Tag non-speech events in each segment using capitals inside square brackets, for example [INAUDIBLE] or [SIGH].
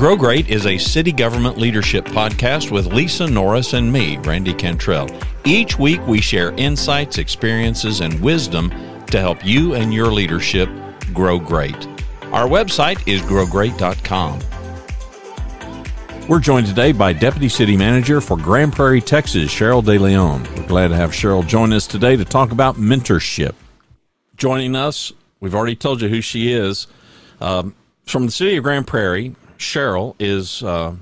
Grow Great is a city government leadership podcast with Lisa Norris and me, Randy Cantrell. Each week we share insights, experiences, and wisdom to help you and your leadership grow great. Our website is growgreat.com. We're joined today by Deputy City Manager for Grand Prairie, Texas, Cheryl De Leon. We're glad to have Cheryl join us today to talk about mentorship. Joining us, we've already told you who she is. Um, from the city of Grand Prairie, Cheryl is. Uh,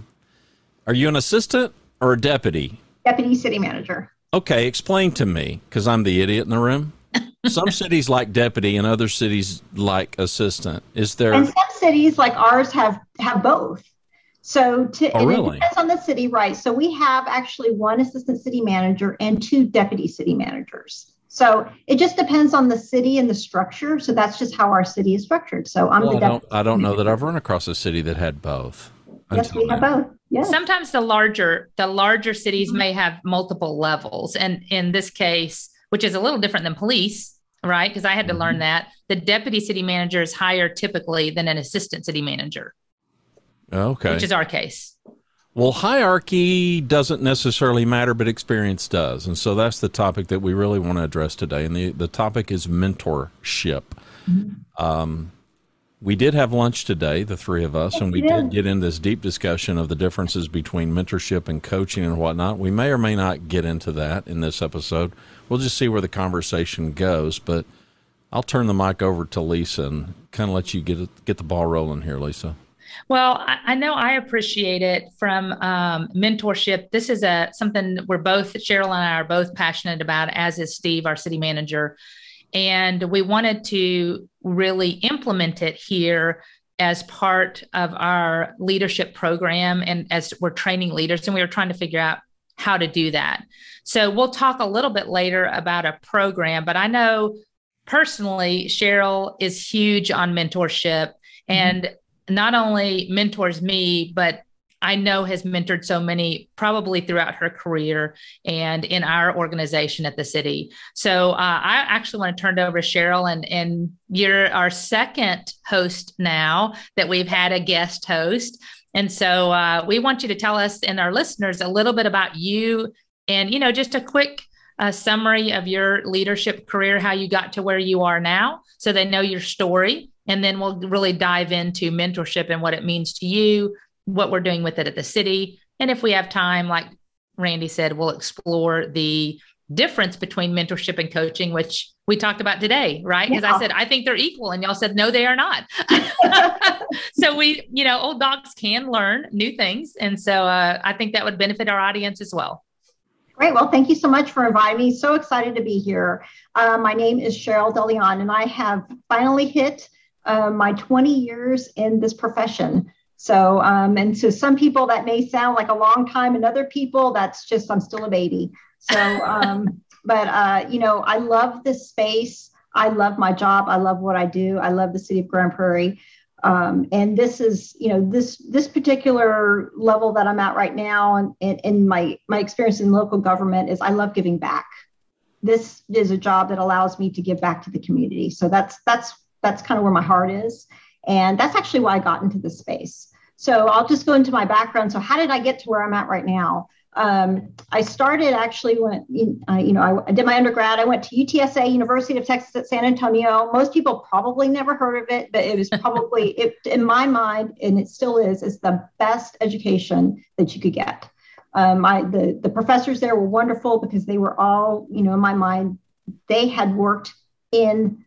are you an assistant or a deputy? Deputy City Manager. Okay, explain to me, because I'm the idiot in the room. [LAUGHS] some cities like deputy, and other cities like assistant. Is there? And some cities like ours have have both. So to, oh, really? it depends on the city, right? So we have actually one assistant city manager and two deputy city managers. So it just depends on the city and the structure. So that's just how our city is structured. So I'm well, the I don't, I don't know that [LAUGHS] I've run across a city that had both. Yes, we have both. Yes. Sometimes the larger the larger cities may have multiple levels, and in this case, which is a little different than police, right? Because I had to learn Mm-hmm. that the deputy city manager is higher typically than an assistant city manager, Okay. which is our case. Well, hierarchy doesn't necessarily matter, but experience does. And so that's the topic that we really want to address today. And the, the topic is mentorship. Um, we did have lunch today, the three of us, and we did. get in this deep discussion of the differences between mentorship and coaching and whatnot. We may or may not get into that in this episode. We'll just see where the conversation goes. But I'll turn the mic over to Lisa and kind of let you get get the ball rolling here, Lisa. Well, I, I know I appreciate it from um, mentorship. This is a something we're both Cheryl and I are both passionate about, as is Steve, our city manager, and we wanted to really implement it here as part of our leadership program and as we're training leaders, and we were trying to figure out how to do that. So we'll talk a little bit later about a program, but I know personally Cheryl is huge on mentorship and not only mentors me, but I know has mentored so many probably throughout her career and in our organization at the city. So uh, I actually want to turn it over to Cheryl, and and you're our second host now that we've had a guest host, and so uh, we want you to tell us and our listeners a little bit about you, and you know just a quick uh, summary of your leadership career, how you got to where you are now, so they know your story and then we'll really dive into mentorship and what it means to you, what we're doing with it at the city. And if we have time, like Randy said, we'll explore the difference between mentorship and coaching, which we talked about today, right? Because Yeah. I said, I think they're equal. And y'all said, no, they are not. [LAUGHS] so we, you know, old dogs can learn new things. And so uh, I think that would benefit our audience as well. Great. Well, thank you so much for inviting me. So excited to be here. Uh, my name is Cheryl DeLeon, and I have finally hit uh, my 20 years in this profession. So, um, and to some people that may sound like a long time, and other people that's just I'm still a baby. So, [LAUGHS] um, but uh, you know, I love this space. I love my job. I love what I do. I love the city of Grand Prairie. Um, and this is, you know, this this particular level that I'm at right now, and in, in my my experience in local government is I love giving back. This is a job that allows me to give back to the community. So that's that's that's kind of where my heart is, and that's actually why I got into this space. So I'll just go into my background. So how did I get to where I'm at right now? Um, I started actually when uh, you know I, I did my undergrad. I went to UTSA, University of Texas at San Antonio. Most people probably never heard of it, but it was probably [LAUGHS] it, in my mind, and it still is, is the best education that you could get. Um, I, the the professors there were wonderful because they were all you know in my mind they had worked in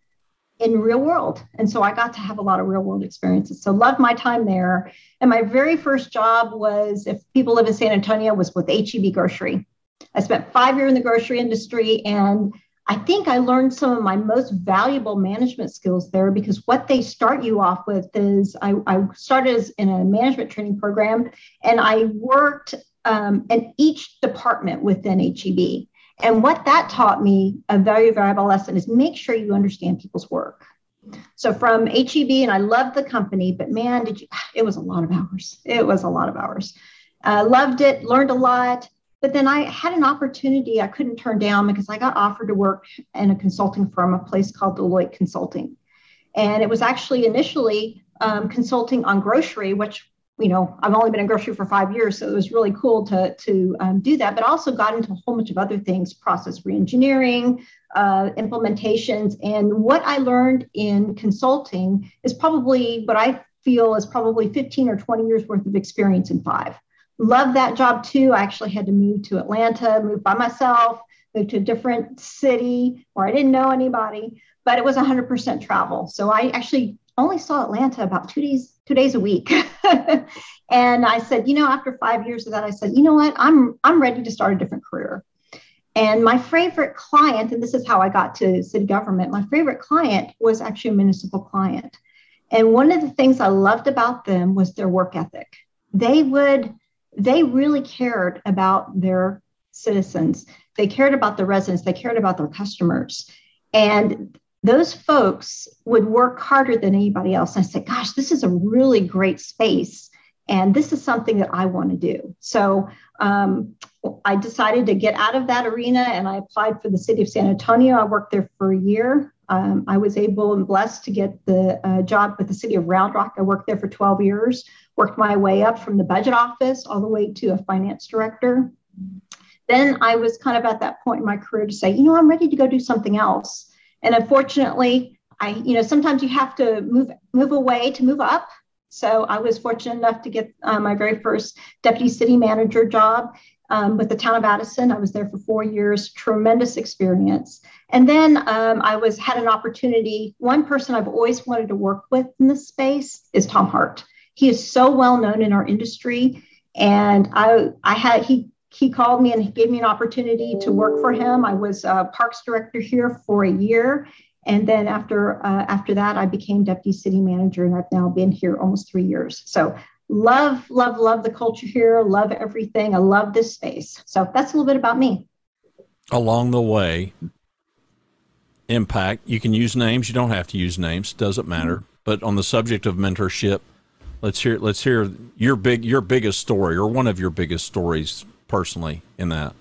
in real world. And so i got to have a lot of real world experiences. So loved my time there. And my very first job was if people live in san antonio was with heb grocery. I spent five years in the grocery industry and i think i learned some of my most valuable management skills there because what they start you off with is i, I started in a management training program and i worked um, in each department within heb and what that taught me, a very valuable lesson, is make sure you understand people's work. So from HEB, and I loved the company, but man, did you, [SIGHS] it was a lot of hours. It was a lot of hours. Uh, loved it, learned a lot. But then I had an opportunity I couldn't turn down because I got offered to work in a consulting firm, a place called Deloitte Consulting. And it was actually initially um, consulting on grocery, which you know, I've only been in grocery for five years, so it was really cool to, to um, do that, but also got into a whole bunch of other things, process reengineering, uh, implementations. And what I learned in consulting is probably what I feel is probably 15 or 20 years worth of experience in five. Love that job too. I actually had to move to Atlanta, move by myself, move to a different city where I didn't know anybody, but it was 100% travel. So I actually only saw Atlanta about two days two days a week. [LAUGHS] and I said, you know, after five years of that, I said, you know what, I'm I'm ready to start a different career. And my favorite client, and this is how I got to city government, my favorite client was actually a municipal client. And one of the things I loved about them was their work ethic. They would, they really cared about their citizens. They cared about the residents. They cared about their customers. And those folks would work harder than anybody else. And I said, gosh, this is a really great space. And this is something that I want to do. So um, I decided to get out of that arena and I applied for the city of San Antonio. I worked there for a year. Um, I was able and blessed to get the uh, job with the city of Round Rock. I worked there for 12 years, worked my way up from the budget office all the way to a finance director. Then I was kind of at that point in my career to say, you know, I'm ready to go do something else. And unfortunately, I, you know, sometimes you have to move move away to move up. So I was fortunate enough to get uh, my very first deputy city manager job um, with the town of Addison. I was there for four years, tremendous experience. And then um, I was had an opportunity. One person I've always wanted to work with in this space is Tom Hart. He is so well known in our industry, and I I had he he called me and he gave me an opportunity to work for him. I was a parks director here for a year. And then after uh, after that, I became deputy city manager, and I've now been here almost three years. So love, love, love the culture here. Love everything. I love this space. So that's a little bit about me. Along the way, impact. You can use names. You don't have to use names. Doesn't matter. But on the subject of mentorship, let's hear let's hear your big your biggest story or one of your biggest stories personally in that?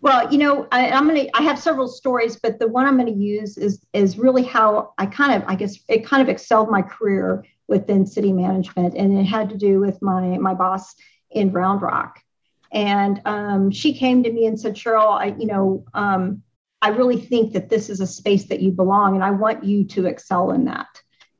Well, you know, I, am gonna. I have several stories, but the one I'm going to use is is really how I kind of, I guess, it kind of excelled my career within city management, and it had to do with my my boss in Round Rock, and um, she came to me and said, Cheryl, I, you know, um, I really think that this is a space that you belong, and I want you to excel in that.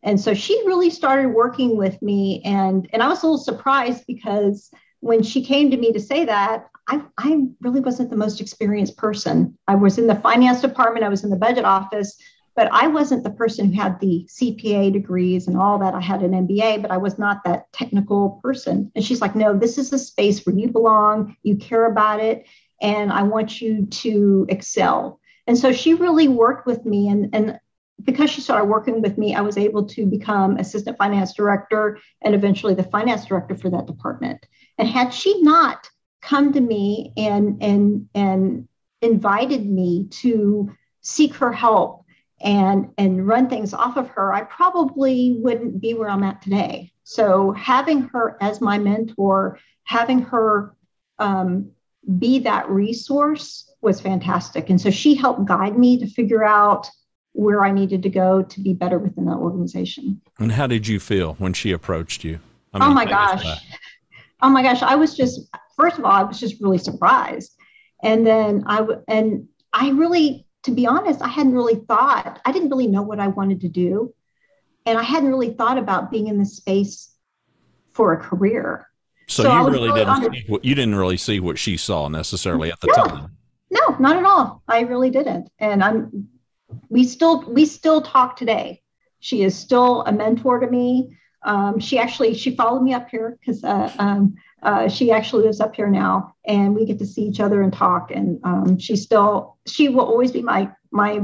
And so she really started working with me, and and I was a little surprised because when she came to me to say that, I, I really wasn't the most experienced person. I was in the finance department, I was in the budget office, but I wasn't the person who had the CPA degrees and all that. I had an MBA, but I was not that technical person. And she's like, no, this is a space where you belong, you care about it, and I want you to excel. And so she really worked with me. And, and because she started working with me, I was able to become assistant finance director and eventually the finance director for that department. And had she not come to me and and and invited me to seek her help and and run things off of her, I probably wouldn't be where I'm at today. So having her as my mentor, having her um, be that resource was fantastic. And so she helped guide me to figure out where I needed to go to be better within that organization. And how did you feel when she approached you? I mean, oh my gosh. Oh my gosh. I was just first of all, I was just really surprised. And then I w- and I really, to be honest, I hadn't really thought, I didn't really know what I wanted to do. And I hadn't really thought about being in this space for a career. So, so you really, really didn't see what, you didn't really see what she saw necessarily at the no, time. No, not at all. I really didn't. And I'm we still we still talk today. She is still a mentor to me. Um, she actually she followed me up here because uh, um, uh, she actually lives up here now, and we get to see each other and talk. And um, she still she will always be my my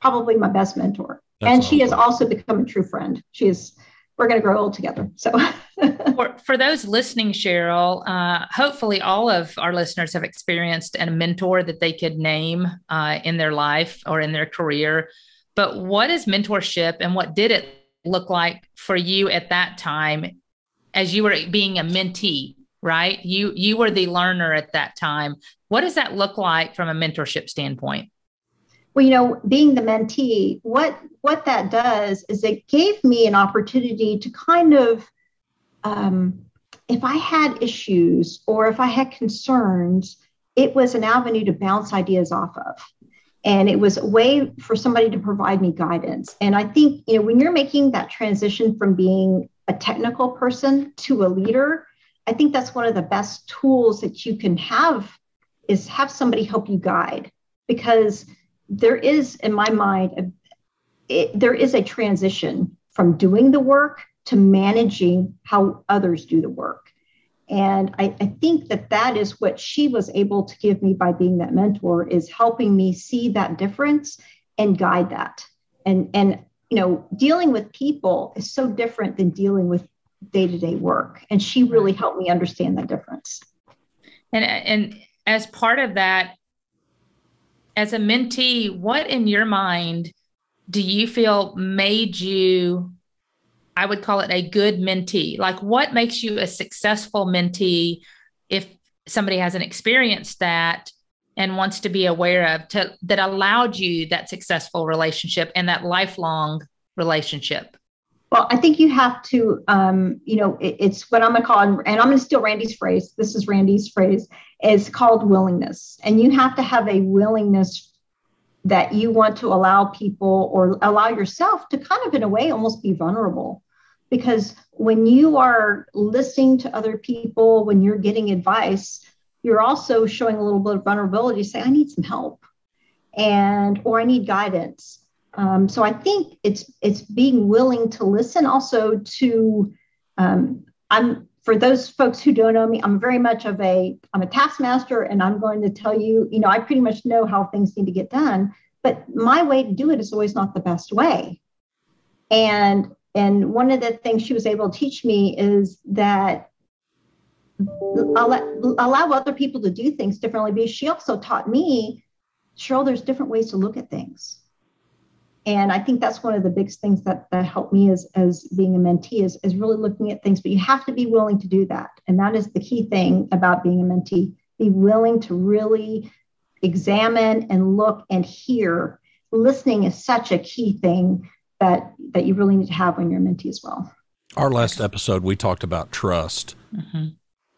probably my best mentor. That's and awesome. she has also become a true friend. She is we're going to grow old together. So, [LAUGHS] for, for those listening, Cheryl, uh, hopefully all of our listeners have experienced a mentor that they could name uh, in their life or in their career. But what is mentorship and what did it look like for you at that time as you were being a mentee? Right? You you were the learner at that time. What does that look like from a mentorship standpoint? Well, you know, being the mentee, what what that does is it gave me an opportunity to kind of um, if I had issues or if I had concerns, it was an avenue to bounce ideas off of. And it was a way for somebody to provide me guidance. And I think, you know, when you're making that transition from being a technical person to a leader, I think that's one of the best tools that you can have is have somebody help you guide because there is in my mind a, it, there is a transition from doing the work to managing how others do the work. And I, I, think that that is what she was able to give me by being that mentor is helping me see that difference and guide that. And and you know dealing with people is so different than dealing with day-to-day work and she really helped me understand that difference and and as part of that as a mentee what in your mind do you feel made you I would call it a good mentee. Like, what makes you a successful mentee if somebody hasn't experienced that and wants to be aware of to, that allowed you that successful relationship and that lifelong relationship? Well, I think you have to, um, you know, it, it's what I'm going to call, and I'm going to steal Randy's phrase. This is Randy's phrase, is called willingness. And you have to have a willingness that you want to allow people or allow yourself to kind of, in a way, almost be vulnerable because when you are listening to other people when you're getting advice you're also showing a little bit of vulnerability say i need some help and or i need guidance um, so i think it's it's being willing to listen also to um, i'm for those folks who don't know me i'm very much of a i'm a taskmaster and i'm going to tell you you know i pretty much know how things need to get done but my way to do it is always not the best way. And and one of the things she was able to teach me is that allow, allow other people to do things differently because she also taught me cheryl there's different ways to look at things and i think that's one of the biggest things that, that helped me as, as being a mentee is, is really looking at things but you have to be willing to do that and that is the key thing about being a mentee be willing to really examine and look and hear listening is such a key thing that that you really need to have when you're a mentee as well. Our last episode, we talked about trust. Mm-hmm.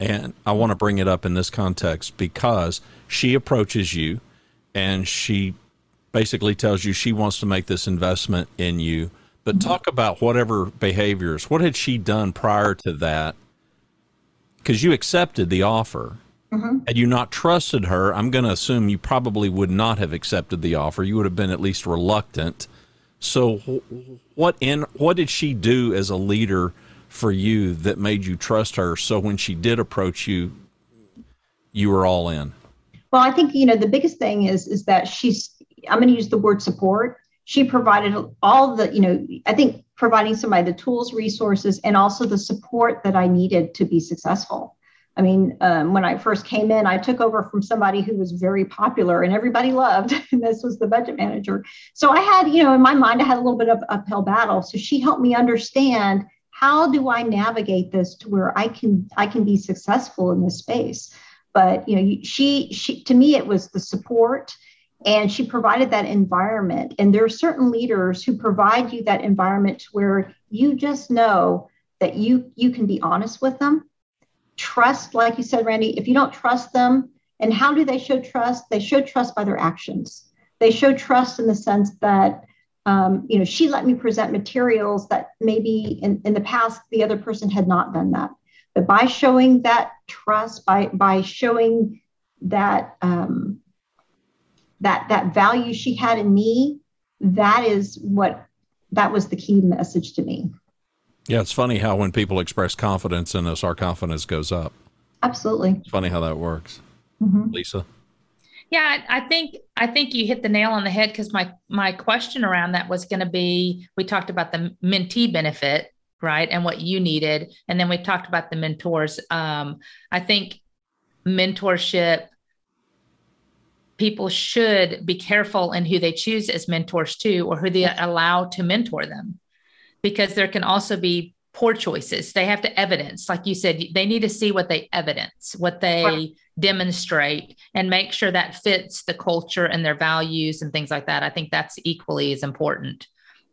And I want to bring it up in this context because she approaches you and she basically tells you she wants to make this investment in you. But mm-hmm. talk about whatever behaviors. What had she done prior to that? Because you accepted the offer. Mm-hmm. Had you not trusted her, I'm going to assume you probably would not have accepted the offer. You would have been at least reluctant so, what in what did she do as a leader for you that made you trust her? So when she did approach you, you were all in. Well, I think you know the biggest thing is is that she's. I'm going to use the word support. She provided all the you know I think providing somebody the tools, resources, and also the support that I needed to be successful. I mean, um, when I first came in, I took over from somebody who was very popular and everybody loved, [LAUGHS] and this was the budget manager. So I had, you know, in my mind, I had a little bit of uphill battle. So she helped me understand how do I navigate this to where I can I can be successful in this space. But you know, she she to me it was the support and she provided that environment. And there are certain leaders who provide you that environment where you just know that you you can be honest with them trust, like you said, Randy, if you don't trust them, and how do they show trust? They show trust by their actions. They show trust in the sense that, um, you know, she let me present materials that maybe in, in the past the other person had not done that. But by showing that trust, by by showing that um, that that value she had in me, that is what that was the key message to me. Yeah, it's funny how when people express confidence in us, our confidence goes up. Absolutely. It's funny how that works. Mm-hmm. Lisa. Yeah, I think I think you hit the nail on the head because my my question around that was going to be we talked about the mentee benefit, right, and what you needed, and then we talked about the mentors. Um, I think mentorship people should be careful in who they choose as mentors too, or who they allow to mentor them because there can also be poor choices. They have to evidence, like you said, they need to see what they evidence, what they right. demonstrate, and make sure that fits the culture and their values and things like that. I think that's equally as important.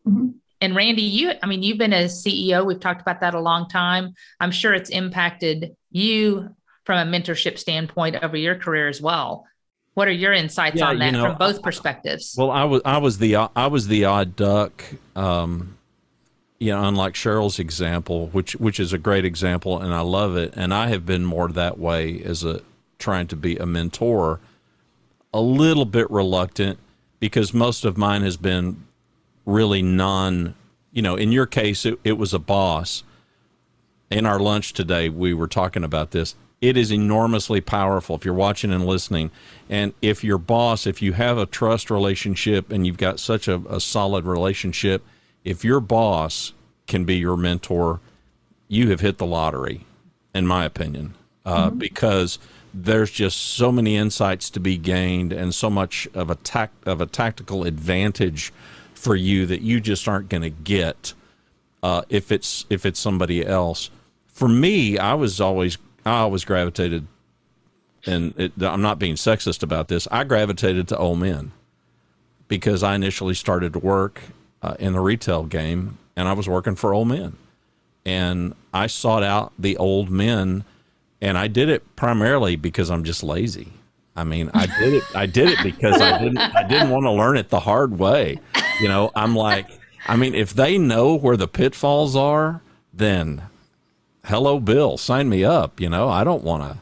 Mm-hmm. and Randy, you, I mean, you've been a CEO. We've talked about that a long time. I'm sure it's impacted you from a mentorship standpoint over your career as well. What are your insights yeah, on that you know, from both perspectives? Well, I was I was the I was the odd duck. Um, you know, unlike Cheryl's example, which which is a great example, and I love it. And I have been more that way as a trying to be a mentor, a little bit reluctant because most of mine has been really non. You know, in your case, it, it was a boss. In our lunch today, we were talking about this. It is enormously powerful if you're watching and listening. And if your boss, if you have a trust relationship and you've got such a, a solid relationship, if your boss can be your mentor, you have hit the lottery, in my opinion, uh, mm-hmm. because there's just so many insights to be gained and so much of a tact of a tactical advantage for you that you just aren't going to get uh, if it's if it's somebody else. For me, I was always I always gravitated, and it, I'm not being sexist about this. I gravitated to old men because I initially started to work uh, in the retail game, and I was working for old men, and I sought out the old men, and I did it primarily because I'm just lazy. I mean, I did it. I did it because I didn't. I didn't want to learn it the hard way. You know, I'm like, I mean, if they know where the pitfalls are, then hello, Bill, sign me up. You know, I don't want to.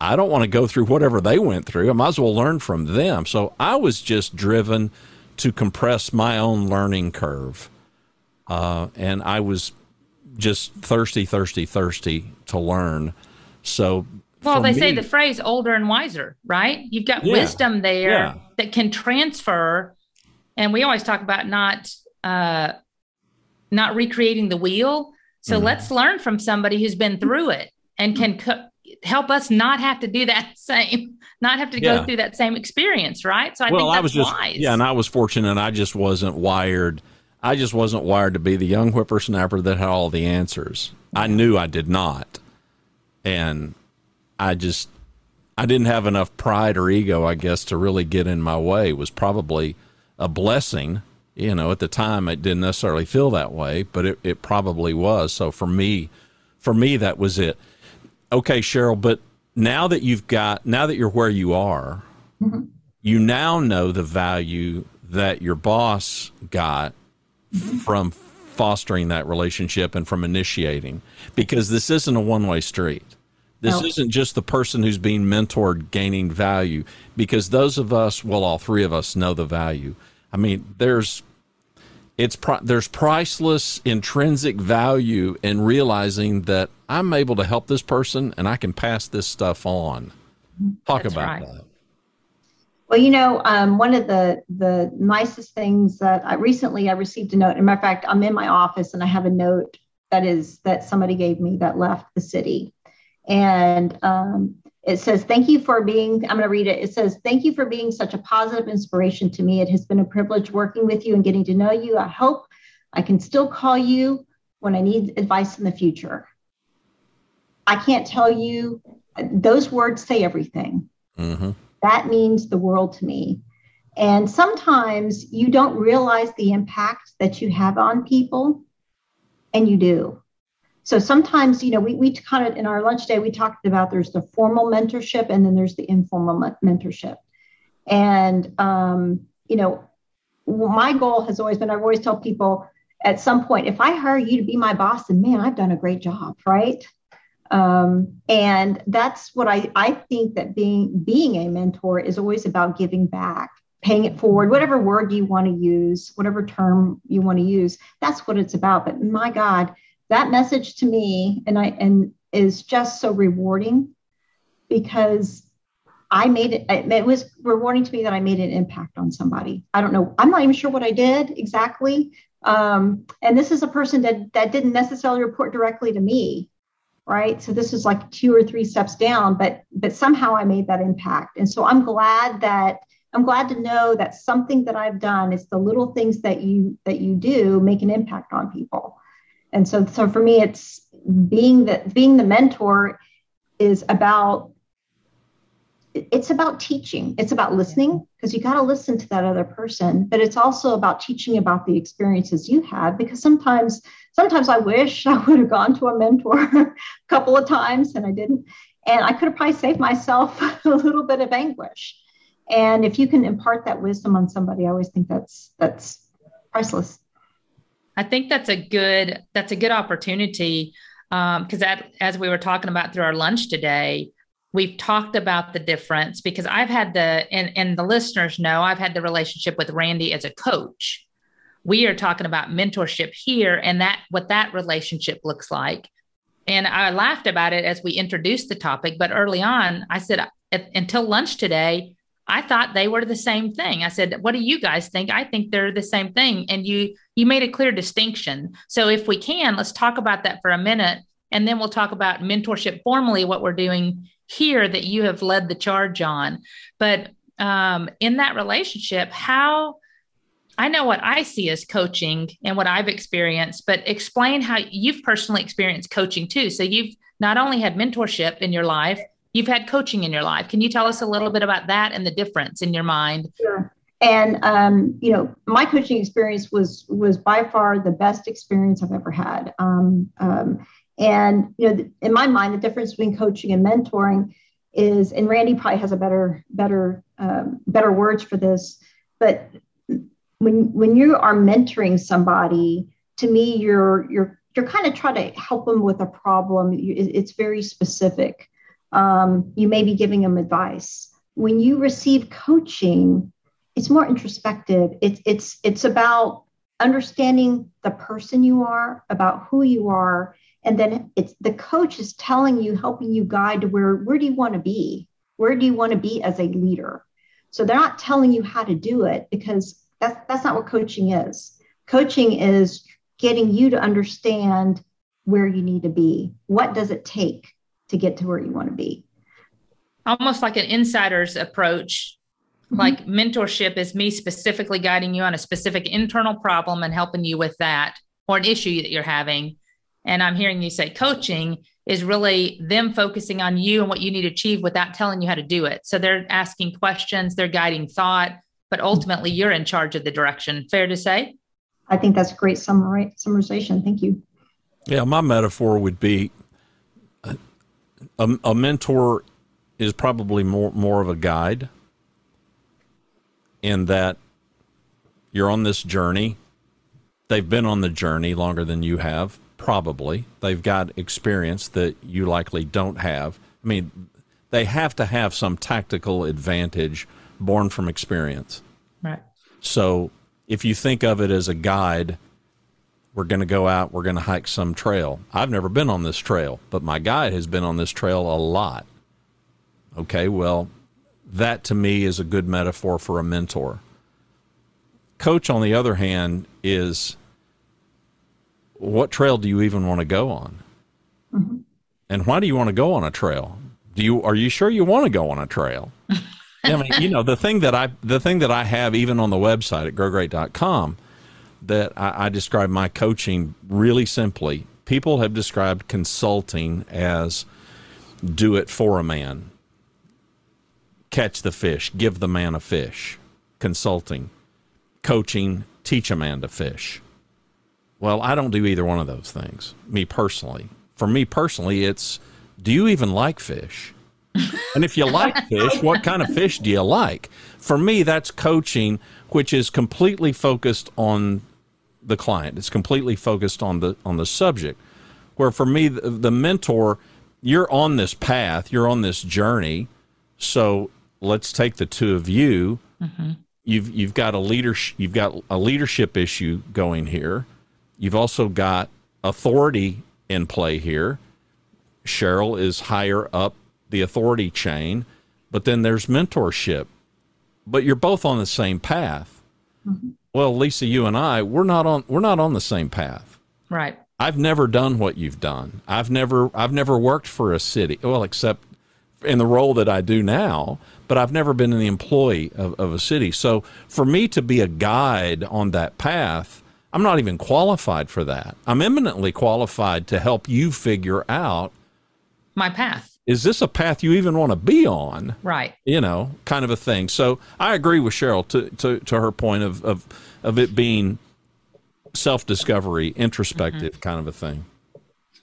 I don't want to go through whatever they went through. I might as well learn from them. So I was just driven to compress my own learning curve. Uh, and I was just thirsty, thirsty, thirsty to learn. So, well, they me, say the phrase older and wiser, right? You've got yeah, wisdom there yeah. that can transfer. And we always talk about not, uh, not recreating the wheel. So mm-hmm. let's learn from somebody who's been through it and can co- help us not have to do that [LAUGHS] same not have to yeah. go through that same experience, right? So I well, think I was just wise. yeah, and I was fortunate. I just wasn't wired. I just wasn't wired to be the young whippersnapper that had all the answers. I knew I did not, and I just I didn't have enough pride or ego, I guess, to really get in my way. It was probably a blessing. You know, at the time, it didn't necessarily feel that way, but it, it probably was. So for me, for me, that was it. Okay, Cheryl, but now that you've got now that you're where you are, mm-hmm. you now know the value that your boss got mm-hmm. from fostering that relationship and from initiating because this isn't a one-way street. This no. isn't just the person who's being mentored gaining value because those of us, well all three of us know the value. I mean, there's it's there's priceless intrinsic value in realizing that I'm able to help this person and I can pass this stuff on. Talk That's about right. that. Well, you know, um, one of the the nicest things that I recently I received a note. As a matter of fact, I'm in my office and I have a note that is that somebody gave me that left the city, and um, it says, Thank you for being, I'm going to read it. It says, Thank you for being such a positive inspiration to me. It has been a privilege working with you and getting to know you. I hope I can still call you when I need advice in the future. I can't tell you, those words say everything. Mm-hmm. That means the world to me. And sometimes you don't realize the impact that you have on people, and you do. So sometimes, you know, we, we kind of in our lunch day, we talked about there's the formal mentorship and then there's the informal mentorship. And, um, you know, my goal has always been, I've always told people at some point, if I hire you to be my boss, then man, I've done a great job, right? Um, and that's what I, I think that being being a mentor is always about giving back paying it forward whatever word you want to use whatever term you want to use that's what it's about but my god that message to me and I and is just so rewarding because I made it, it was rewarding to me that I made an impact on somebody. I don't know. I'm not even sure what I did exactly. Um, and this is a person that, that didn't necessarily report directly to me. Right. So this is like two or three steps down, but, but somehow I made that impact. And so I'm glad that I'm glad to know that something that I've done is the little things that you, that you do make an impact on people and so so for me it's being the being the mentor is about it's about teaching. It's about listening because you got to listen to that other person, but it's also about teaching about the experiences you had because sometimes sometimes I wish [LAUGHS] I would have gone to a mentor [LAUGHS] a couple of times and I didn't. And I could have probably saved myself [LAUGHS] a little bit of anguish. And if you can impart that wisdom on somebody, I always think that's that's priceless. I think that's a good that's a good opportunity because um, as we were talking about through our lunch today, we've talked about the difference because I've had the and, and the listeners know I've had the relationship with Randy as a coach. We are talking about mentorship here and that what that relationship looks like. And I laughed about it as we introduced the topic, but early on I said until lunch today, I thought they were the same thing. I said, "What do you guys think?" I think they're the same thing, and you you made a clear distinction. So if we can, let's talk about that for a minute, and then we'll talk about mentorship formally, what we're doing here that you have led the charge on. But um, in that relationship, how I know what I see as coaching and what I've experienced, but explain how you've personally experienced coaching too. So you've not only had mentorship in your life, you've had coaching in your life. Can you tell us a little bit about that and the difference in your mind? Sure. And um, you know, my coaching experience was was by far the best experience I've ever had. Um, um, and you know, in my mind, the difference between coaching and mentoring is, and Randy probably has a better, better, um, better words for this. But when when you are mentoring somebody, to me, you're you're you're kind of trying to help them with a problem. It's very specific. Um, you may be giving them advice. When you receive coaching, it's more introspective. It's it's it's about understanding the person you are, about who you are, and then it's the coach is telling you helping you guide to where where do you want to be? Where do you want to be as a leader? So they're not telling you how to do it because that's that's not what coaching is. Coaching is getting you to understand where you need to be. What does it take to get to where you want to be almost like an insider's approach mm-hmm. like mentorship is me specifically guiding you on a specific internal problem and helping you with that or an issue that you're having and I'm hearing you say coaching is really them focusing on you and what you need to achieve without telling you how to do it. So they're asking questions, they're guiding thought, but ultimately you're in charge of the direction. Fair to say? I think that's a great summary, summarization. Thank you. Yeah, my metaphor would be a, a, a mentor is probably more more of a guide in that you're on this journey. They've been on the journey longer than you have probably. They've got experience that you likely don't have. I mean, they have to have some tactical advantage born from experience. Right. So if you think of it as a guide, we're going to go out, we're going to hike some trail. I've never been on this trail, but my guide has been on this trail a lot. Okay, well, that to me is a good metaphor for a mentor. Coach, on the other hand, is what trail do you even want to go on? Mm-hmm. And why do you want to go on a trail? Do you are you sure you want to go on a trail? [LAUGHS] I mean, you know, the thing that I the thing that I have even on the website at growgreat.com that I, I describe my coaching really simply. People have described consulting as do it for a man. Catch the fish, give the man a fish. Consulting. Coaching, teach a man to fish. Well, I don't do either one of those things, me personally. For me personally, it's do you even like fish? and if you like [LAUGHS] fish, what kind of fish do you like? For me, that's coaching, which is completely focused on the client. It's completely focused on the on the subject. Where for me, the, the mentor, you're on this path, you're on this journey. So let's take the two of you. Mm-hmm. You've you've got a leadership you've got a leadership issue going here. You've also got authority in play here. Cheryl is higher up the authority chain, but then there's mentorship. But you're both on the same path. Mm-hmm. Well, Lisa, you and I, we're not on we're not on the same path. Right. I've never done what you've done. I've never I've never worked for a city. Well, except in the role that I do now, but I've never been an employee of, of a city. So for me to be a guide on that path, I'm not even qualified for that. I'm eminently qualified to help you figure out my path. Is this a path you even want to be on? Right. You know, kind of a thing. So I agree with Cheryl to to, to her point of of of it being self discovery, introspective mm-hmm. kind of a thing.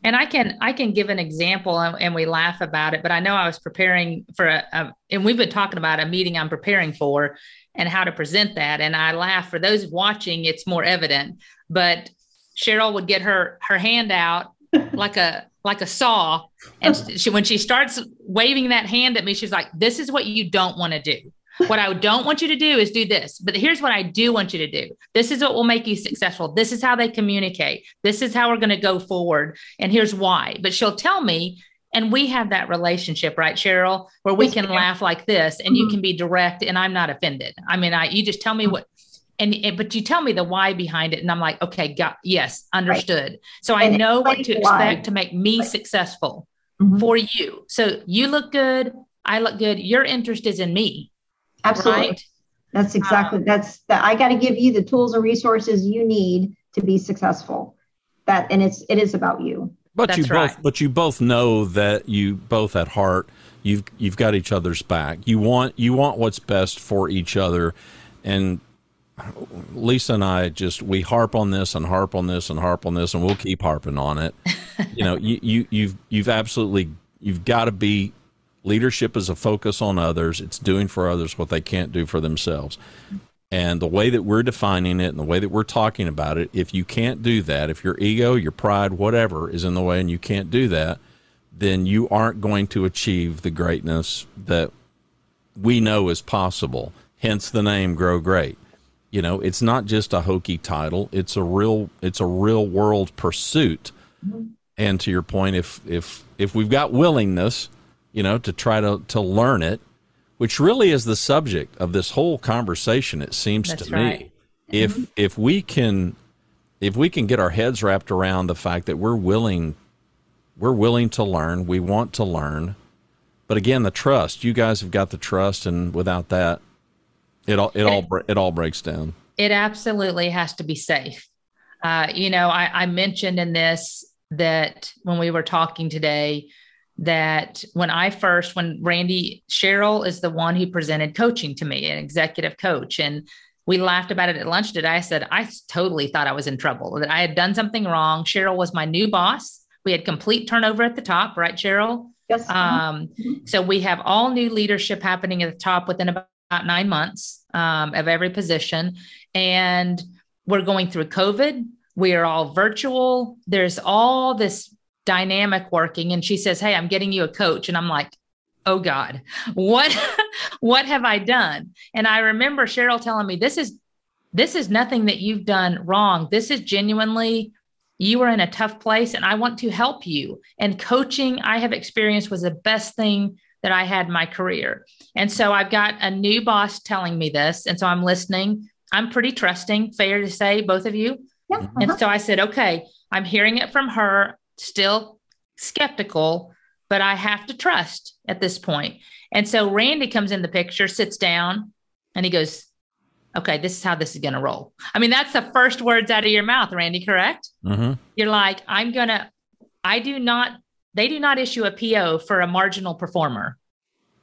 And I can I can give an example, and we laugh about it. But I know I was preparing for a, a and we've been talking about a meeting I'm preparing for, and how to present that. And I laugh. For those watching, it's more evident. But Cheryl would get her her hand out like a like a saw, and she, when she starts waving that hand at me, she's like, "This is what you don't want to do." What I don't want you to do is do this. But here's what I do want you to do. This is what will make you successful. This is how they communicate. This is how we're going to go forward. And here's why. But she'll tell me, and we have that relationship, right, Cheryl, where we can laugh like this and mm-hmm. you can be direct and I'm not offended. I mean, I you just tell me what and, and, but you tell me the why behind it and i'm like okay got yes understood right. so i know what to expect why. to make me right. successful mm-hmm. for you so you look good i look good your interest is in me Absolutely. Right? That's exactly um, that's that I got to give you the tools and resources you need to be successful. That and it's it is about you. But that's you right. both but you both know that you both at heart you've you've got each other's back. You want you want what's best for each other and Lisa and I just we harp on this and harp on this and harp on this and we'll keep harping on it. [LAUGHS] you know, you, you you've you've absolutely you've got to be Leadership is a focus on others. It's doing for others what they can't do for themselves. And the way that we're defining it and the way that we're talking about it, if you can't do that, if your ego, your pride, whatever is in the way and you can't do that, then you aren't going to achieve the greatness that we know is possible. Hence the name Grow Great. You know, it's not just a hokey title, it's a real it's a real world pursuit. And to your point, if if if we've got willingness, you know, to try to, to learn it, which really is the subject of this whole conversation, it seems That's to right. me. If mm-hmm. if we can if we can get our heads wrapped around the fact that we're willing we're willing to learn, we want to learn. But again, the trust. You guys have got the trust and without that it all it all it all breaks down. It absolutely has to be safe. Uh, you know, I, I mentioned in this that when we were talking today, that when I first, when Randy Cheryl is the one who presented coaching to me, an executive coach, and we laughed about it at lunch today. I said, I totally thought I was in trouble, that I had done something wrong. Cheryl was my new boss. We had complete turnover at the top, right, Cheryl? Yes. Um, so we have all new leadership happening at the top within about nine months um, of every position. And we're going through COVID. We are all virtual. There's all this dynamic working and she says hey i'm getting you a coach and i'm like oh god what [LAUGHS] what have i done and i remember cheryl telling me this is this is nothing that you've done wrong this is genuinely you are in a tough place and i want to help you and coaching i have experienced was the best thing that i had in my career and so i've got a new boss telling me this and so i'm listening i'm pretty trusting fair to say both of you yeah, uh-huh. and so i said okay i'm hearing it from her still skeptical, but I have to trust at this point. And so Randy comes in the picture, sits down, and he goes, Okay, this is how this is going to roll. I mean, that's the first words out of your mouth, Randy, correct? Mm-hmm. You're like, I'm going to, I do not, they do not issue a PO for a marginal performer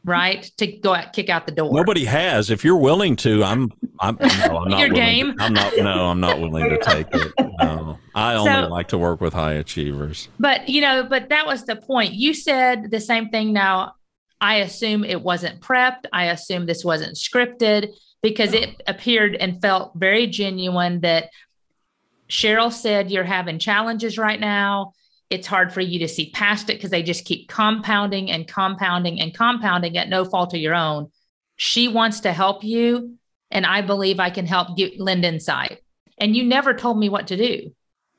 right? To go out, kick out the door. Nobody has. If you're willing to, I'm. I'm, no, I'm [LAUGHS] not Your willing game. To, I'm not. No, I'm not willing to take it. No, I only so, like to work with high achievers. But you know, but that was the point. You said the same thing. Now, I assume it wasn't prepped. I assume this wasn't scripted because it appeared and felt very genuine. That Cheryl said you're having challenges right now it's hard for you to see past it because they just keep compounding and compounding and compounding at no fault of your own. She wants to help you, and I believe I can help get, lend insight. And you never told me what to do.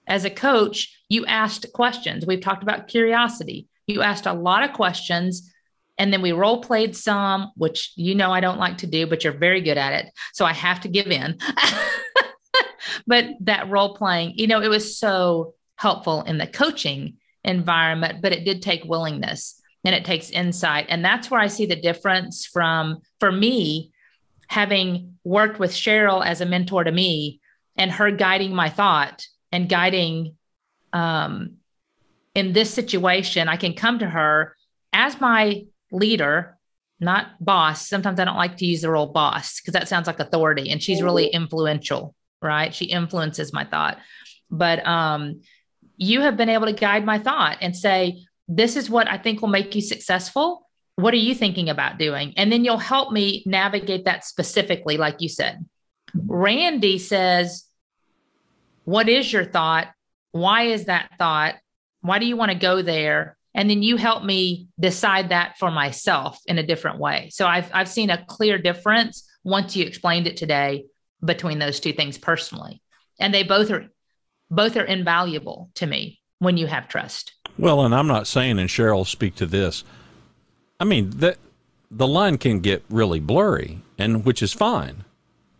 As a coach, you asked questions. We've talked about curiosity. You asked a lot of questions, and then we role played some, which you know I don't like to do, but you're very good at it. So I have to give in. [LAUGHS] but that role playing, you know, it was so helpful in the coaching environment, but it did take willingness and it takes insight. And that's where I see the difference from, for me, having worked with Cheryl as a mentor to me and her guiding my thought and guiding um, in this situation, I can come to her as my leader, not boss, sometimes I don't like to use the role boss because that sounds like authority and she's really influential, right? She influences my thought. But um, you have been able to guide my thought and say, this is what I think will make you successful. What are you thinking about doing? And then you'll help me navigate that specifically, like you said. Randy says, What is your thought? Why is that thought? Why do you want to go there? And then you help me decide that for myself in a different way. So I've, I've seen a clear difference once you explained it today between those two things personally. And they both are both are invaluable to me when you have trust. Well, and I'm not saying, and Cheryl speak to this. I mean, that the line can get really blurry, and which is fine,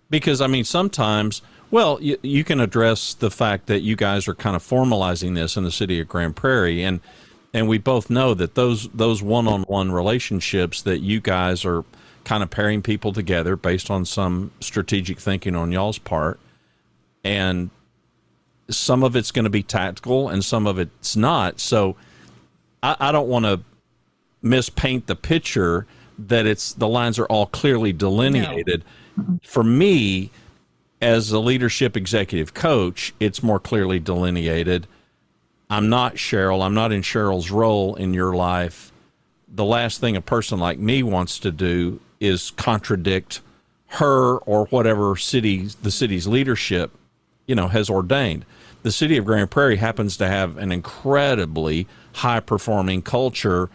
because I mean, sometimes, well, you, you can address the fact that you guys are kind of formalizing this in the city of Grand Prairie, and and we both know that those those one-on-one relationships that you guys are kind of pairing people together based on some strategic thinking on y'all's part, and some of it's going to be tactical and some of it's not. So I, I don't want to mispaint the picture that it's the lines are all clearly delineated. No. For me, as a leadership executive coach, it's more clearly delineated. I'm not Cheryl. I'm not in Cheryl's role in your life. The last thing a person like me wants to do is contradict her or whatever city the city's leadership, you know, has ordained the city of Grand Prairie happens to have an incredibly high performing culture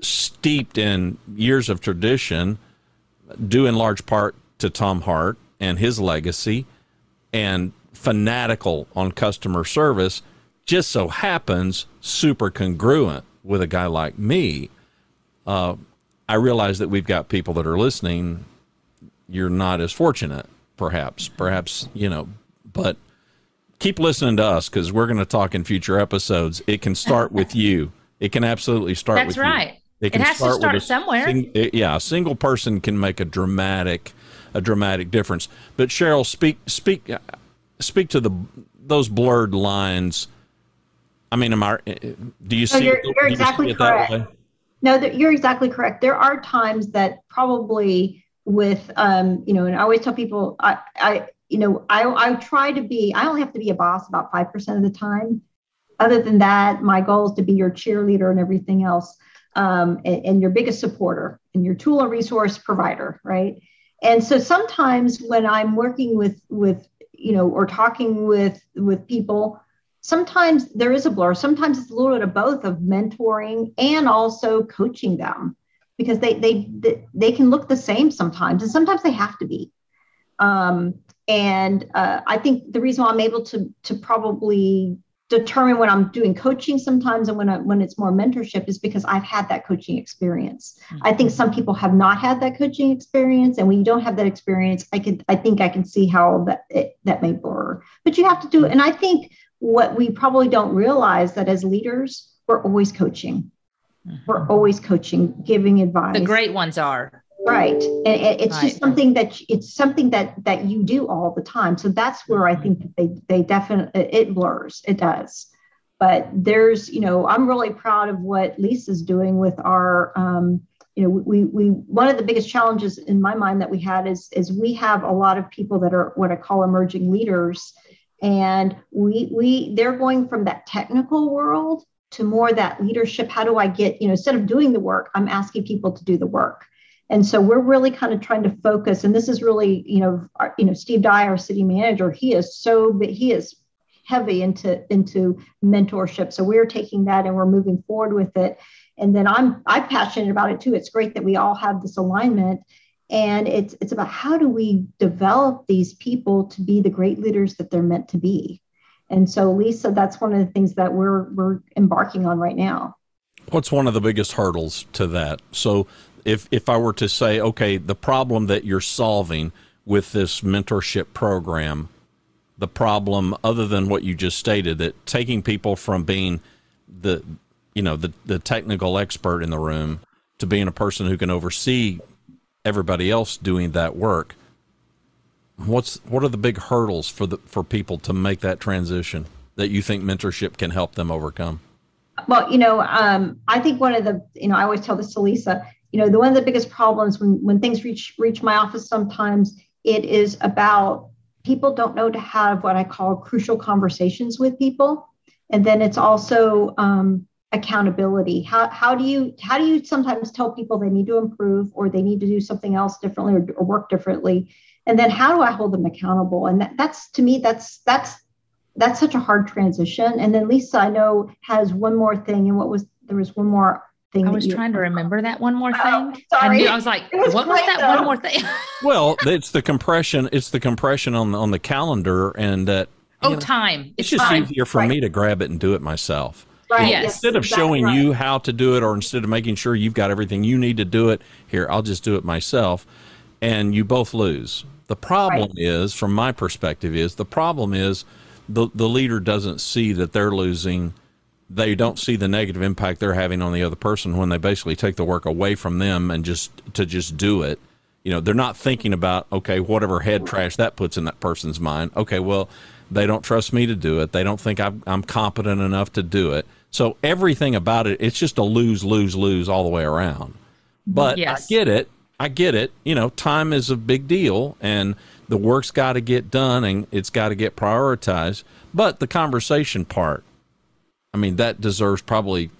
steeped in years of tradition, due in large part to Tom Hart and his legacy, and fanatical on customer service, just so happens super congruent with a guy like me. Uh, I realize that we've got people that are listening. You're not as fortunate, perhaps, perhaps, you know, but keep listening to us because we're going to talk in future episodes. It can start with [LAUGHS] you. It can absolutely start That's with right. you. It, it has start to start somewhere. Sing, it, yeah, a single person can make a dramatic, a dramatic difference. But Cheryl, speak, speak, speak to the those blurred lines. I mean, am I? Do you see? you're, you're exactly correct. No, you're exactly correct. There are times that probably with, um, you know, and I always tell people, I, I you know, I, I try to be, I only have to be a boss about 5% of the time. Other than that, my goal is to be your cheerleader and everything else, um, and, and your biggest supporter and your tool and resource provider, right? And so sometimes when I'm working with, with, you know, or talking with, with people, sometimes there is a blur. Sometimes it's a little bit of both of mentoring and also coaching them because they, they, they can look the same sometimes, and sometimes they have to be. Um, and uh, I think the reason why I'm able to to probably determine when I'm doing coaching sometimes and when I, when it's more mentorship is because I've had that coaching experience. Mm-hmm. I think some people have not had that coaching experience, and when you don't have that experience, I can I think I can see how that it, that may blur. But you have to do it, and I think what we probably don't realize that as leaders, we're always coaching. Mm-hmm. We're always coaching, giving advice. The great ones are right. And it's right. just something that it's something that that you do all the time. So that's where i mm-hmm. think that they they definitely it blurs. It does. But there's you know i'm really proud of what lisa's doing with our um, you know we we one of the biggest challenges in my mind that we had is is we have a lot of people that are what i call emerging leaders. And we we they're going from that technical world to more that leadership. How do i get you know instead of doing the work i'm asking people to do the work and so we're really kind of trying to focus, and this is really, you know, our, you know, Steve Dye, our city manager, he is so he is heavy into into mentorship. So we're taking that and we're moving forward with it. And then I'm I'm passionate about it too. It's great that we all have this alignment. And it's it's about how do we develop these people to be the great leaders that they're meant to be. And so Lisa, that's one of the things that we're we're embarking on right now. What's one of the biggest hurdles to that? So if if I were to say, okay, the problem that you're solving with this mentorship program, the problem other than what you just stated, that taking people from being the you know the the technical expert in the room to being a person who can oversee everybody else doing that work. What's what are the big hurdles for the for people to make that transition that you think mentorship can help them overcome? Well, you know, um, I think one of the, you know, I always tell this to Lisa, you know, the one of the biggest problems when when things reach reach my office sometimes it is about people don't know to have what I call crucial conversations with people, and then it's also um, accountability. How how do you how do you sometimes tell people they need to improve or they need to do something else differently or, or work differently, and then how do I hold them accountable? And that, that's to me that's that's that's such a hard transition. And then Lisa, I know, has one more thing. And what was there was one more. I was trying to remember that one more oh, thing. Oh, sorry. I, I was like, was what was that though. one more thing? [LAUGHS] well, it's the compression. It's the compression on the, on the calendar, and that. Oh, know, time. It's, it's just time. easier for right. me to grab it and do it myself. Right. Yes. Instead of exactly showing right. you how to do it, or instead of making sure you've got everything you need to do it, here I'll just do it myself, and you both lose. The problem right. is, from my perspective, is the problem is the the leader doesn't see that they're losing they don't see the negative impact they're having on the other person when they basically take the work away from them and just to just do it. You know they're not thinking about okay whatever head trash that puts in that person's mind. Okay well they don't trust me to do it. They don't think i'm, I'm competent enough to do it. So everything about it it's just a lose lose lose all the way around. But yes. i get it. I get it. You know time is a big deal and the work's got to get done and it's got to get prioritized. But the conversation part I mean, that deserves probably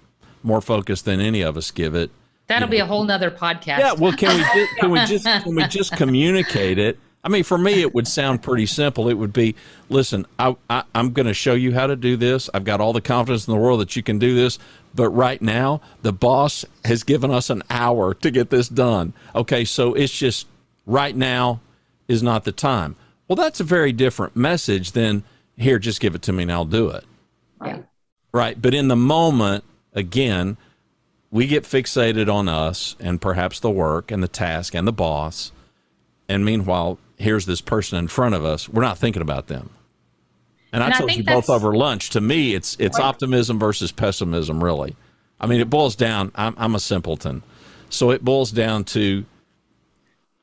more focus than any of us give it. That'll be a whole nother podcast. Yeah. Well, can we just, [LAUGHS] can we just can we just communicate it? I mean, for me, it would sound pretty simple. It would be, listen, I, I, I'm going to show you how to do this. I've got all the confidence in the world that you can do this. But right now, the boss has given us an hour to get this done. Okay, so it's just right now is not the time. Well, that's a very different message than here, just give it to me and I'll do it. Right. Right. But in the moment, again, we get fixated on us and perhaps the work and the task and the boss. And meanwhile, here's this person in front of us. We're not thinking about them. And, and I told I you both over lunch. To me, it's it's right. optimism versus pessimism. Really, I mean, it boils down. I'm I'm a simpleton, so it boils down to,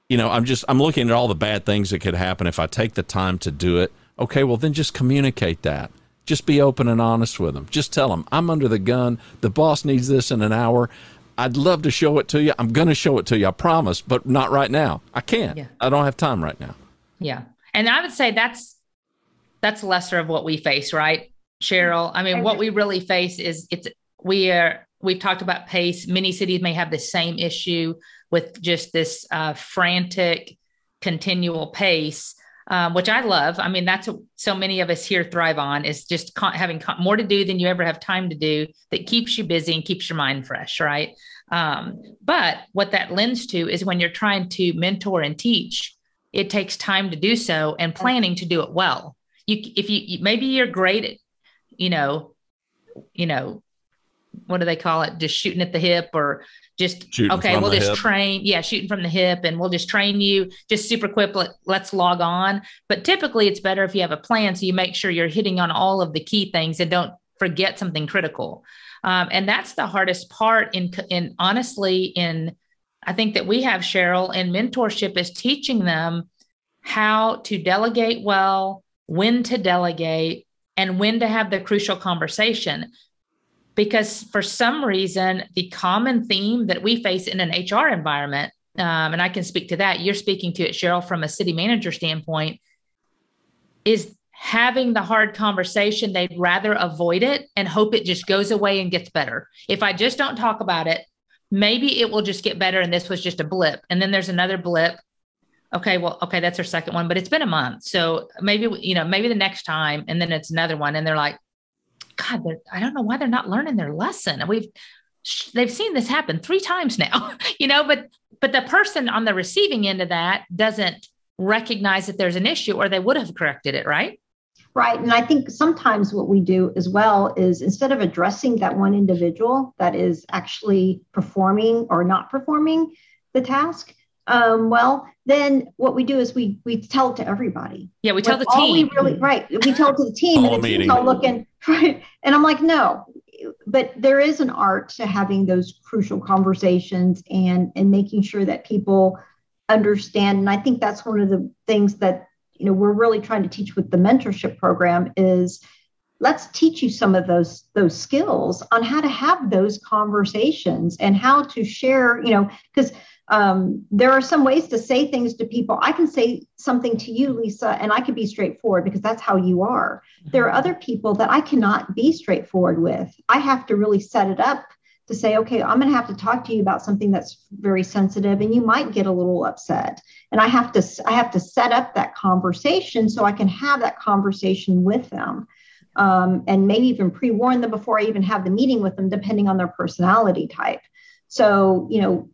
you know, I'm just I'm looking at all the bad things that could happen if I take the time to do it. Okay, well then just communicate that. Just be open and honest with them. Just tell them, I'm under the gun. The boss needs this in an hour. I'd love to show it to you. I'm going to show it to you. I promise, but not right now. I can't. Yeah. I don't have time right now. Yeah. And I would say that's that's lesser of what we face, right? Cheryl. I mean, what we really face is it's we are we've talked about pace. Many cities may have the same issue with just this uh, frantic, continual pace um, which I love. I mean, that's what so many of us here thrive on is just con- having con- more to do than you ever have time to do that keeps you busy and keeps your mind fresh, right? Um, but what that lends to is when you're trying to mentor and teach, it takes time to do so and planning to do it well. You, if you maybe you're great at, you know, you know, what do they call it? Just shooting at the hip or just shooting okay we'll just hip. train yeah shooting from the hip and we'll just train you just super quick let, let's log on. But typically it's better if you have a plan so you make sure you're hitting on all of the key things and don't forget something critical. Um, and that's the hardest part in in honestly in i think that we have cheryl in mentorship is teaching them how to delegate well when to delegate and when to have the crucial conversation because for some reason, the common theme that we face in an HR environment, um, and I can speak to that, you're speaking to it, Cheryl, from a city manager standpoint, is having the hard conversation. They'd rather avoid it and hope it just goes away and gets better. If I just don't talk about it, maybe it will just get better and this was just a blip. And then there's another blip. Okay, well, okay, that's our second one, but it's been a month. So maybe, you know, maybe the next time, and then it's another one. And they're like, God, I don't know why they're not learning their lesson. And we've they've seen this happen three times now, [LAUGHS] you know, but but the person on the receiving end of that doesn't recognize that there's an issue or they would have corrected it, right? Right. And I think sometimes what we do as well is instead of addressing that one individual that is actually performing or not performing the task, um, well, then what we do is we we tell it to everybody. Yeah, we tell like the team. We really hmm. right. We tell it to the team, and the team's all looking right. And I'm like, no, but there is an art to having those crucial conversations and and making sure that people understand. And I think that's one of the things that you know we're really trying to teach with the mentorship program is let's teach you some of those those skills on how to have those conversations and how to share you know because um, there are some ways to say things to people i can say something to you lisa and i can be straightforward because that's how you are there are mm-hmm. other people that i cannot be straightforward with i have to really set it up to say okay i'm going to have to talk to you about something that's very sensitive and you might get a little upset and i have to i have to set up that conversation so i can have that conversation with them um, and maybe even pre-warn them before I even have the meeting with them, depending on their personality type. So, you know,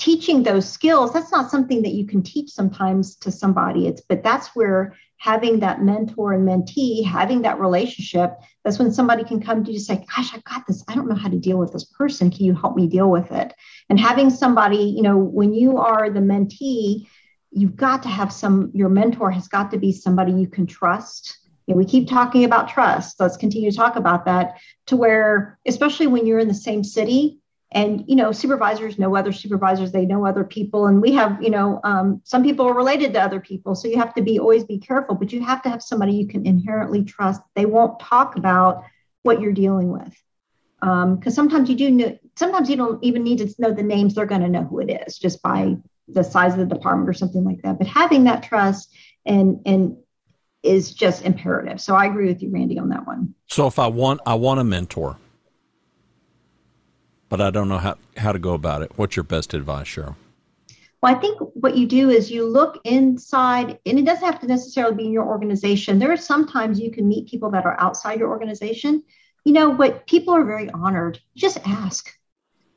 teaching those skills, that's not something that you can teach sometimes to somebody. It's but that's where having that mentor and mentee, having that relationship, that's when somebody can come to you and say, gosh, I got this. I don't know how to deal with this person. Can you help me deal with it? And having somebody, you know, when you are the mentee, you've got to have some, your mentor has got to be somebody you can trust we keep talking about trust. Let's continue to talk about that to where, especially when you're in the same city and you know supervisors know other supervisors they know other people and we have you know um, some people are related to other people so you have to be always be careful but you have to have somebody you can inherently trust they won't talk about what you're dealing with because um, sometimes you do know sometimes you don't even need to know the names they're going to know who it is just by the size of the department or something like that but having that trust and and is just imperative. So I agree with you, Randy, on that one. So if I want, I want a mentor, but I don't know how, how to go about it. What's your best advice, Cheryl? Well, I think what you do is you look inside, and it doesn't have to necessarily be in your organization. There are sometimes you can meet people that are outside your organization. You know, what people are very honored. Just ask.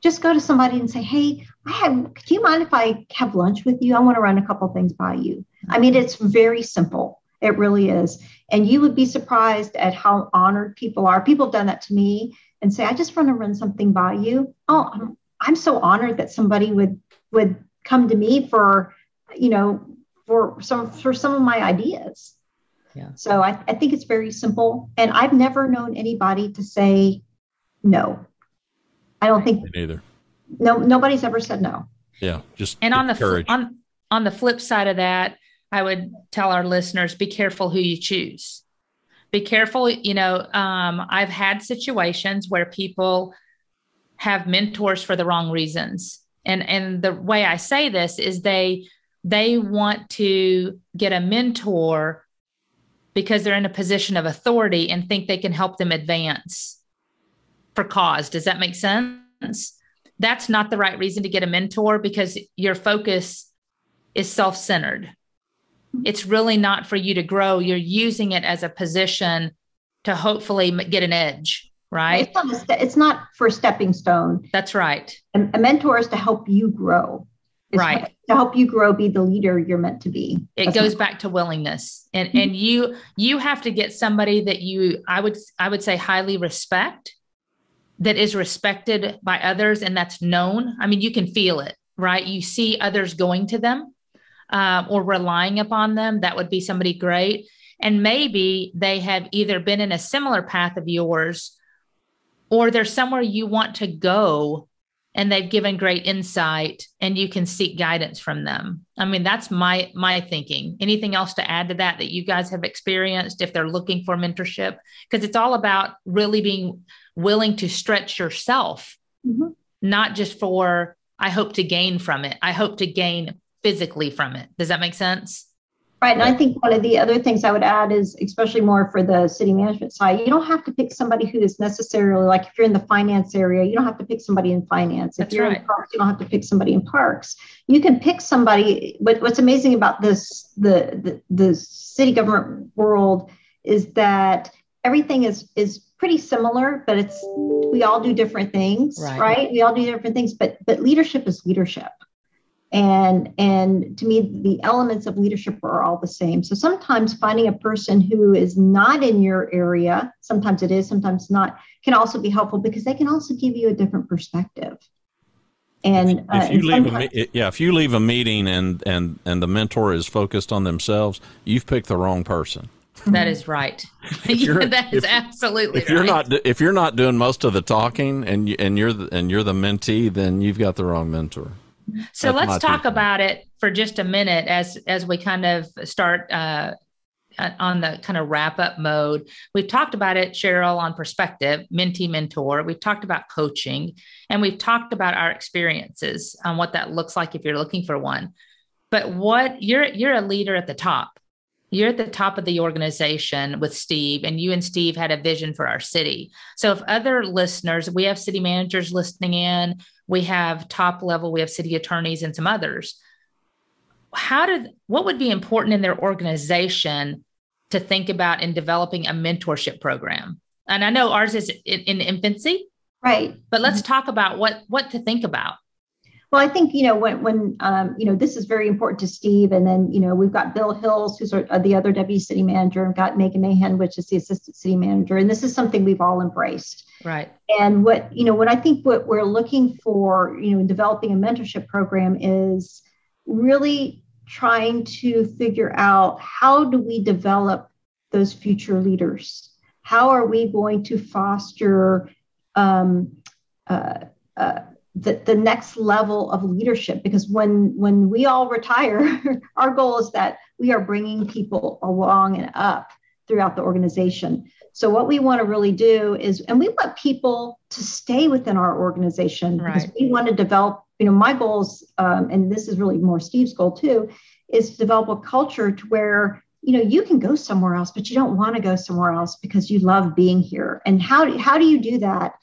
Just go to somebody and say, "Hey, I have. Do you mind if I have lunch with you? I want to run a couple things by you." I mean, it's very simple. It really is. And you would be surprised at how honored people are. People have done that to me and say, I just want to run something by you. Oh, I'm, I'm so honored that somebody would would come to me for, you know, for some for some of my ideas. Yeah. So I, I think it's very simple. And I've never known anybody to say no. I don't think either. No, nobody's ever said no. Yeah. Just and on the on on the flip side of that, I would tell our listeners be careful who you choose. Be careful. You know, um, I've had situations where people have mentors for the wrong reasons. And, and the way I say this is they they want to get a mentor because they're in a position of authority and think they can help them advance for cause. Does that make sense? That's not the right reason to get a mentor because your focus is self centered it's really not for you to grow. You're using it as a position to hopefully get an edge, right? It's not, st- it's not for stepping stone. That's right. A, a mentor is to help you grow. It's right. To help you grow, be the leader you're meant to be. It That's goes back to willingness. And mm-hmm. and you you have to get somebody that you I would I would say highly respect that is respected by others and that's known. I mean, you can feel it, right? You see others going to them um, or relying upon them, that would be somebody great. And maybe they have either been in a similar path of yours or they're somewhere you want to go and they've given great insight and you can seek guidance from them. I mean, that's my my thinking. Anything else to add to that that you guys have experienced if they're looking for mentorship? Because it's all about really being willing to stretch yourself, mm-hmm. not just for I hope to gain from it. I hope to gain physically from it. Does that make sense? Right. And I think one of the other things I would add is, especially more for the city management side, you don't have to pick somebody who is necessarily like if you're in the finance area, you don't have to pick somebody in finance. If That's you're right. in parks, you don't have to pick somebody in parks. You can pick somebody. But what's amazing about this, the, the, the city government world is that everything is is pretty similar, but it's we all do different things, right? right? We all do different things, but but leadership is leadership and and to me the elements of leadership are all the same so sometimes finding a person who is not in your area sometimes it is sometimes not can also be helpful because they can also give you a different perspective and if, uh, you leave a, yeah if you leave a meeting and and and the mentor is focused on themselves you've picked the wrong person that is right. [LAUGHS] yeah, [LAUGHS] that is if, absolutely. If you're not if you're not doing most of the talking and you, and you're the, and you're the mentee, then you've got the wrong mentor. So That's let's talk about it for just a minute as as we kind of start uh, uh, on the kind of wrap up mode. We've talked about it, Cheryl, on perspective, mentee mentor. We've talked about coaching, and we've talked about our experiences on what that looks like if you're looking for one. But what you're you're a leader at the top. You're at the top of the organization with Steve, and you and Steve had a vision for our city. So, if other listeners, we have city managers listening in, we have top level, we have city attorneys, and some others. How did what would be important in their organization to think about in developing a mentorship program? And i know ours is in, in infancy. Right. But let's mm-hmm. talk about what what to think about well i think you know when when um, you know this is very important to steve and then you know we've got bill hills who's our, uh, the other deputy city manager and got megan mahan which is the assistant city manager and this is something we've all embraced right and what you know what i think what we're looking for you know in developing a mentorship program is really trying to figure out how do we develop those future leaders? How are we going to foster um, uh, uh, the, the next level of leadership? Because when when we all retire, [LAUGHS] our goal is that we are bringing people along and up throughout the organization. So what we want to really do is, and we want people to stay within our organization right. because we want to develop you know, my goals, um, and this is really more Steve's goal too, is to develop a culture to where you know you can go somewhere else, but you don't want to go somewhere else because you love being here. And how do, how do you do that?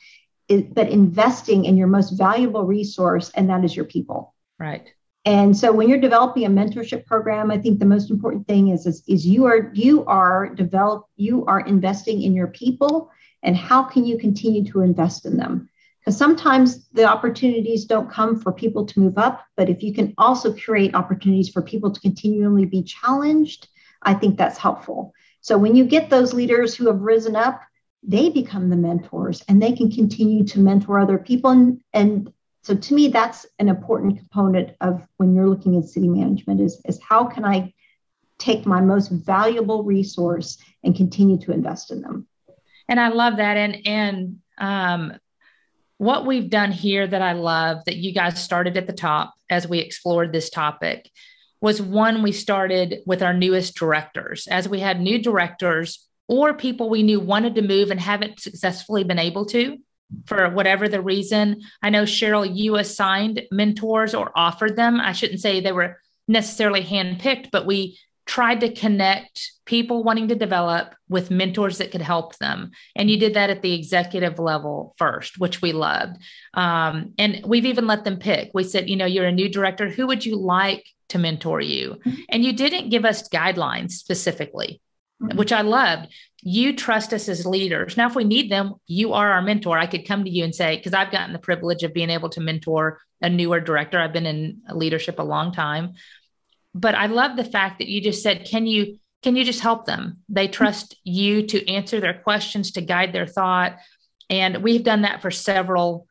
But investing in your most valuable resource, and that is your people. Right. And so when you're developing a mentorship program, I think the most important thing is, is, is you are you are develop you are investing in your people and how can you continue to invest in them? Because sometimes the opportunities don't come for people to move up, but if you can also create opportunities for people to continually be challenged, I think that's helpful. So when you get those leaders who have risen up, they become the mentors and they can continue to mentor other people. And, and so to me, that's an important component of when you're looking at city management is, is how can I take my most valuable resource and continue to invest in them? And I love that. And, and, um, what we've done here that I love that you guys started at the top as we explored this topic was one we started with our newest directors. As we had new directors or people we knew wanted to move and haven't successfully been able to for whatever the reason. I know, Cheryl, you assigned mentors or offered them. I shouldn't say they were necessarily handpicked, but we tried to connect people wanting to develop with mentors that could help them. And you did that at the executive level first, which we loved. Um, and we've even let them pick. We said, you know, you're a new director. Who would you like to mentor you? Mm-hmm. And you didn't give us guidelines specifically, mm-hmm. which I loved. You trust us as leaders. Now, if we need them, you are our mentor. I could come to you and say, because I've gotten the privilege of being able to mentor a newer director. I've been in leadership a long time but I love the fact that you just said, can you can you just help them? They trust you to answer their questions, to guide their thought. And we've done that for several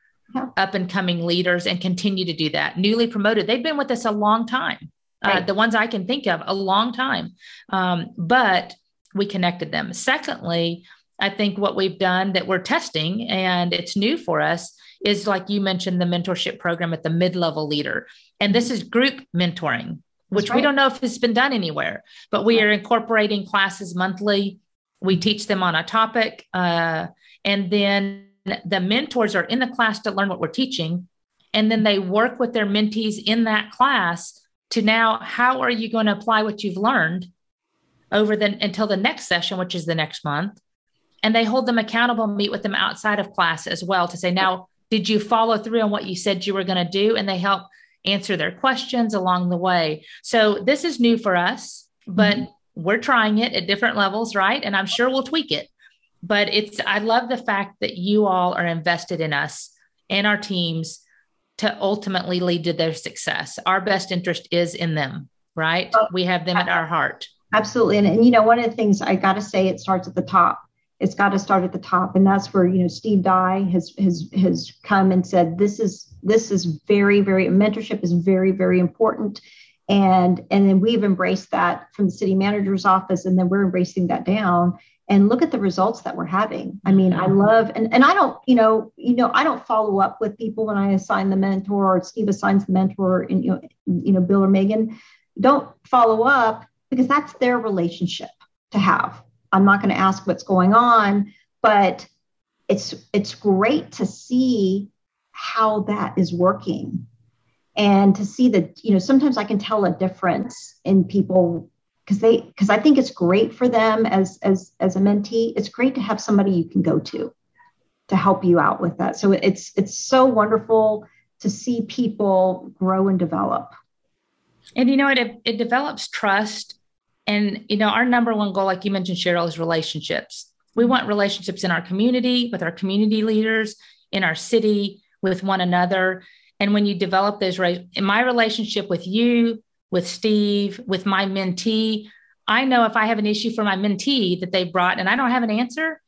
up and coming leaders and continue to do that. Newly promoted, they've been with us a long time. Uh, right. Uh, the ones I can think of, a long time. Um, but we connected them. Secondly, I think what we've done that we're testing and it's new for us is like you mentioned the mentorship program at the mid level leader. And this is group mentoring which right. we don't know if it's been done anywhere, but we are incorporating classes monthly. We teach them on a topic. Uh, and then the mentors are in the class to learn what we're teaching. And then they work with their mentees in that class to now, how are you going to apply what you've learned over the until the next session, which is the next month? And they hold them accountable, meet with them outside of class as well to say, now, did you follow through on what you said you were going to do? And they help answer their questions along the way. So this is new for us, but mm-hmm. we're trying it at different levels, right? And I'm sure we'll tweak it. But it's, I love the fact that you all are invested in us and our teams to ultimately lead to their success. Our best interest is in them, right? We have them at our heart. Absolutely. And, and you know, one of the things I got to say, it starts at the top. It's got to start at the top. And that's where you know steve dye has has has come and said this is this is very very mentorship is very very important. And and then we've embraced that from the city manager's office and then we're embracing that down. And look at the results that we're having. I mean i mm-hmm. love and, and i don't you know you know i don't follow up with people when i assign the mentor or steve assigns the mentor and you know you know bill or megan don't follow up because that's their relationship to have. I'm not going to ask what's going on, but it's it's great to see how that is working and to see that you know sometimes i can tell a difference in people because they because i think it's great for them as as as a mentee. It's great to have somebody you can go to to help you out with that. So it's it's so wonderful to see people grow and develop. And you know it it develops trust and you know our number one goal like you mentioned cheryl is relationships we want relationships in our community with our community leaders in our city with one another and when you develop those, in my relationship with you, with Steve, with my mentee, I know if I have an issue for my mentee that they brought and I don't have an answer,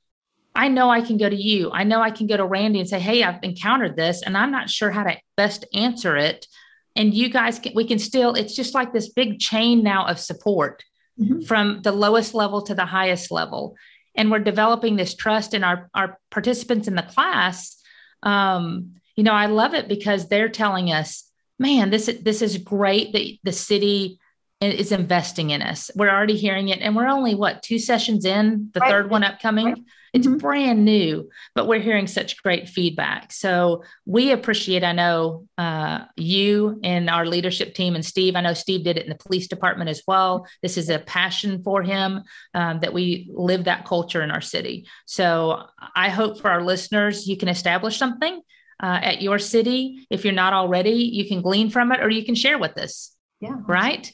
I know I can go to you. I know I can go to Randy and say, Hey, I've encountered this and I'm not sure how to best answer it. And you guys, can, we can still, it's just like this big chain now of support mm-hmm. from the lowest level to the highest level. And we're developing this trust in our, our participants in the class. Um, you know, I love it because they're telling us, man, this this is great that the city is investing in us. We're already hearing it, and we're only what two sessions in, the right. third one upcoming. Right. It's mm-hmm. brand new, but we're hearing such great feedback. So we appreciate, I know, uh, you and our leadership team, and Steve. I know Steve did it in the police department as well. This is a passion for him um, that we live that culture in our city. So I hope for our listeners, you can establish something uh, at your city. If you're not already, you can glean from it or you can share with us. Yeah. Right.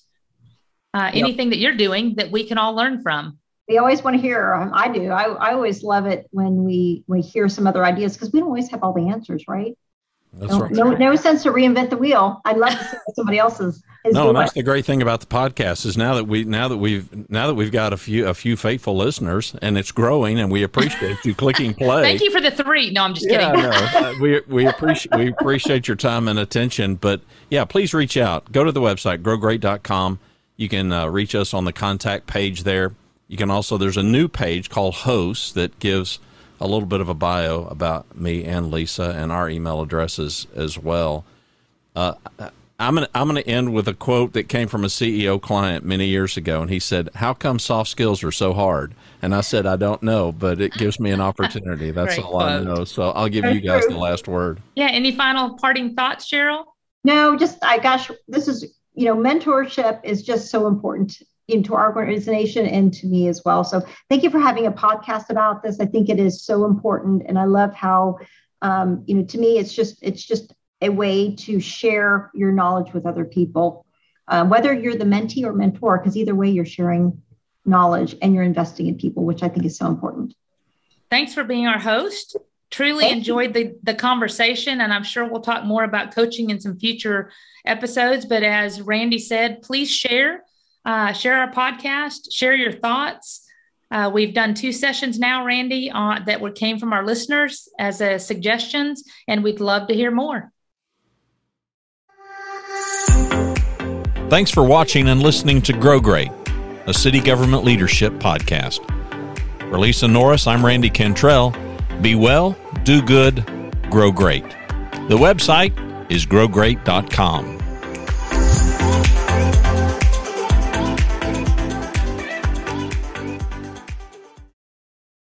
Uh, yep. Anything that you're doing that we can all learn from. We always want to hear. Um, I do. I, I always love it when we we hear some other ideas because we don't always have all the answers, right? That's no, right. No, no sense to reinvent the wheel. I'd love to see somebody else's. no, and that's the great thing about the podcast is now that we now that we've now that we've got a few a few faithful listeners and it's growing and we appreciate you clicking [LAUGHS] play. Thank you for the three. No, I'm just yeah, kidding. no, uh, we we appreciate we appreciate your time and attention. But yeah, please reach out. Go to the website growgreat.com. You can uh, reach us on the contact page there. You can also there's a new page called Hosts that gives a little bit of a bio about me and Lisa and our email addresses as well. Uh, I'm gonna I'm gonna end with a quote that came from a CEO client many years ago, and he said, "How come soft skills are so hard?" And I said, "I don't know, but it gives me an opportunity. [LAUGHS] That's all quote. I know." So I'll give you guys the last word. Yeah. Any final parting thoughts, Cheryl? No, just I gosh, this is you know mentorship is just so important into our organization and to me as well. So thank you for having a podcast about this. I think it is so important, and I love how um, you know to me it's just it's just a way to share your knowledge with other people, uh, whether you're the mentee or mentor, because either way you're sharing knowledge and you're investing in people, which I think is so important. Thanks for being our host. Truly Thank enjoyed the, the conversation, and I'm sure we'll talk more about coaching in some future episodes. But as Randy said, please share uh, share our podcast, share your thoughts. Uh, we've done two sessions now, Randy, uh, that were, came from our listeners as uh, suggestions, and we'd love to hear more. Thanks for watching and listening to Grow Great, a city government leadership podcast. For Lisa Norris, I'm Randy Cantrell. Be well, do good, grow great. The website is growgreat.com.